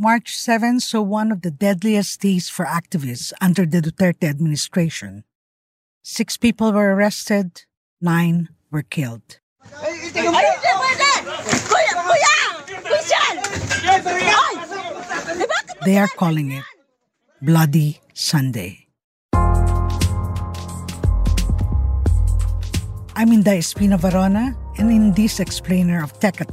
March 7 saw one of the deadliest days for activists under the Duterte administration. Six people were arrested, nine were killed. They are calling it Bloody Sunday. I'm Inday Espina Varona, and in this explainer of Teka,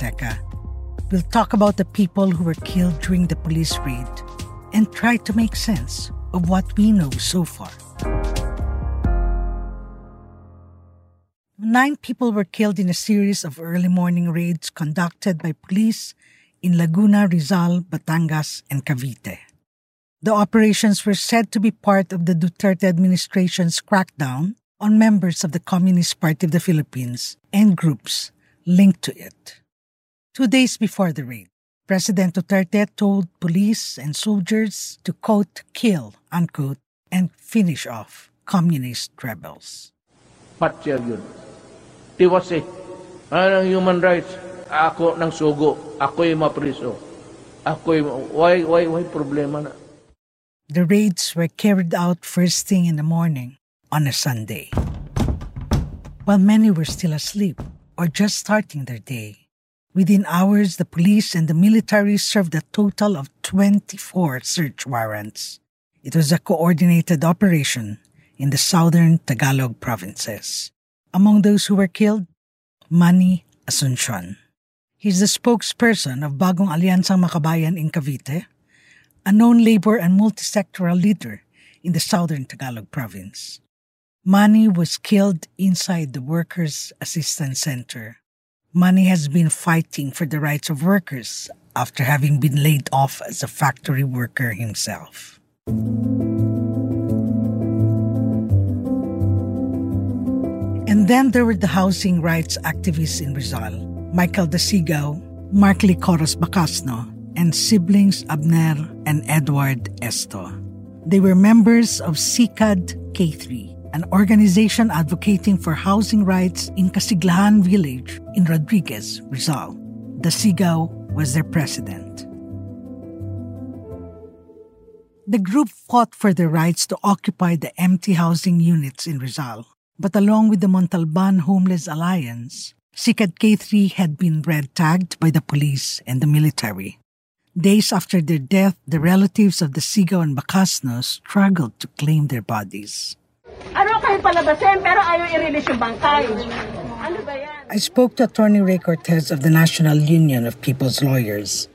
we'll talk about the people who were killed during the police raid and try to make sense of what we know so far. Nine people were killed in a series of early morning raids conducted by police in Laguna, Rizal, Batangas, and Cavite. The operations were said to be part of the Duterte administration's crackdown on members of the Communist Party of the Philippines and groups linked to it. Two days before the raid, President Duterte told police and soldiers to quote, kill, unquote, and finish off communist rebels. Patsya yun. Tiwasi. Anong human rights? Ako ng sugo. Ako'y mapriso. Ako'y, why, why, why problema na? The raids were carried out first thing in the morning on a Sunday. While many were still asleep or just starting their day, within hours the police and the military served a total of 24 search warrants. It was a coordinated operation in the southern Tagalog provinces. Among those who were killed, Manny Asuncion. He's the spokesperson of Bagong Alyansang Makabayan in Cavite, a known labor and multisectoral leader in the southern Tagalog province. Manny was killed inside the Workers' Assistance Center. Manny has been fighting for the rights of workers after having been laid off as a factory worker himself. And then there were the housing rights activists in Rizal, Michael Dasigao, Mark Licoros Bacasno, and siblings Abner and Edward Esto. They were members of CICAD K3, an organization advocating for housing rights in Kasiglahan village in Rodriguez, Rizal. Dasigao was their president. The group fought for the rights to occupy the empty housing units in Rizal. But along with the Montalban Homeless Alliance, CICAD K3 had been red tagged by the police and the military. Days after their death, the relatives of the Sigaw and Bacasnos struggled to claim their bodies. Ano kayo palabasin pero ayaw i-release yung bangkay? Ano ba yan? I spoke to Attorney Ray Cortez of the National Union of People's Lawyers.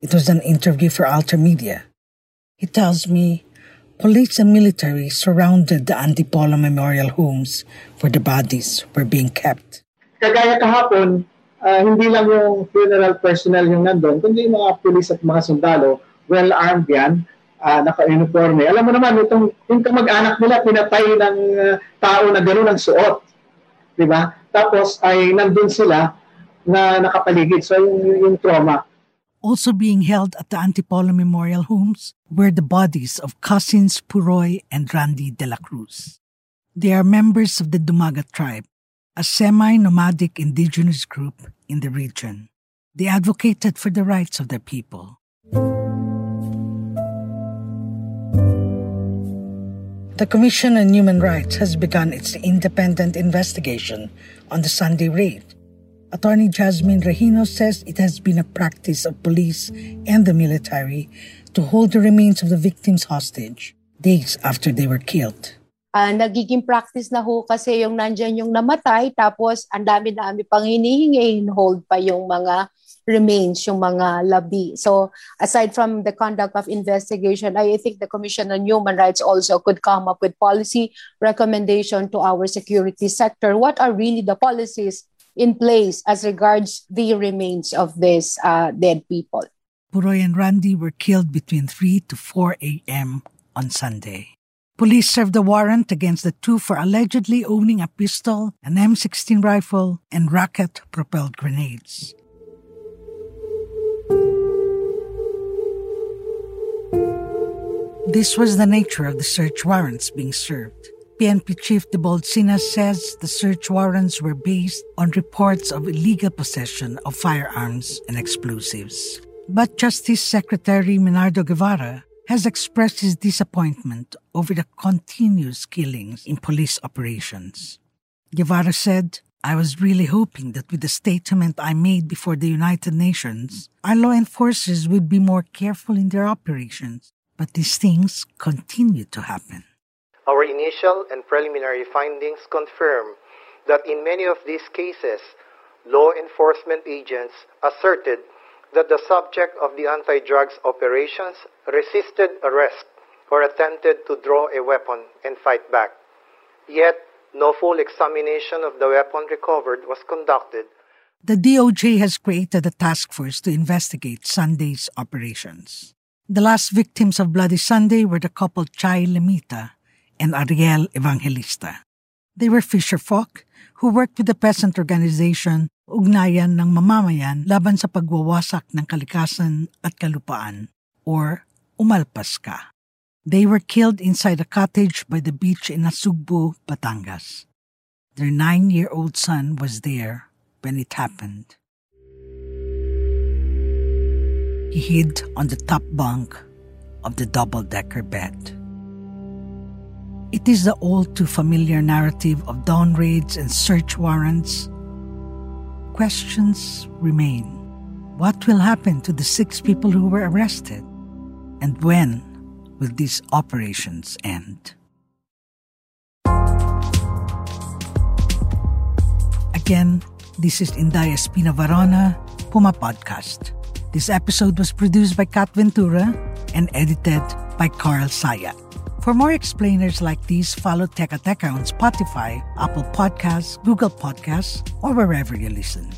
It was an interview for Alter Media. He tells me police and military surrounded the Antipolo Memorial homes where the bodies were being kept. Kagaya kahapon, uh, hindi lang yung funeral personnel yung nandun, kundi yung mga pulis at mga sundalo, well-armed yan, uh, naka-uniforme. Alam mo naman, itong, yung kamag-anak nila, pinatay ng uh, tao na gano'n ang suot. Di ba? Tapos ay nandun sila na nakapaligid. So yung, yung trauma. Also being held at the Antipolo Memorial Homes were the bodies of cousins Puroy and Randy de la Cruz. They are members of the Dumaga tribe, a semi-nomadic indigenous group in the region. They advocated for the rights of their people. The Commission on Human Rights has begun its independent investigation on the Sunday raid. Attorney Jasmine Rahino says it has been a practice of police and the military to hold the remains of the victims hostage days after they were killed. Uh, nagiging practice na ho kasi yung nandyan yung namatay tapos ang dami-dami pang hinihingi, hold pa yung mga remains yung mga labi. So aside from the conduct of investigation, I think the Commission on Human Rights also could come up with policy recommendation to our security sector. What are really the policies in place as regards the remains of these uh, dead people. Puroy and Randy were killed between 3 to 4 a.m. on Sunday. Police served a warrant against the two for allegedly owning a pistol, an M16 rifle, and rocket propelled grenades. This was the nature of the search warrants being served. PNP Chief Debold Sinas says the search warrants were based on reports of illegal possession of firearms and explosives. But Justice Secretary Menardo Guevarra has expressed his disappointment over the continuous killings in police operations. Guevarra said, I was really hoping that with the statement I made before the United Nations, our law enforcers would be more careful in their operations but these things continue to happen. Our initial and preliminary findings confirm that in many of these cases, law enforcement agents asserted that the subject of the anti drugs operations resisted arrest or attempted to draw a weapon and fight back. Yet, no full examination of the weapon recovered was conducted. The DOJ has created a task force to investigate Sunday's operations. The last victims of Bloody Sunday were the couple Chai Lemita and Ariel Evangelista. They were fisherfolk who worked with the peasant organization Ugnayan ng Mamamayan laban sa pagwawasak ng kalikasan at kalupaan, or Umalpas Ka. They were killed inside a cottage by the beach in Nasugbu, Batangas. Their nine-year-old son was there when it happened. He hid on the top bunk of the double decker bed. It is the all too familiar narrative of dawn raids and search warrants. Questions remain. What will happen to the six people who were arrested? And when will these operations end? Again, this is Inday Espina Varona, Puma Podcast. This episode was produced by Kat Ventura and edited by Carl Sayat. For more explainers like these, follow Teka Teka on Spotify, Apple Podcasts, Google Podcasts, or wherever you listen.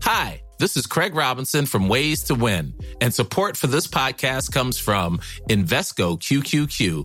Hi, this is Craig Robinson from Ways to Win, and support for this podcast comes from Invesco QQQ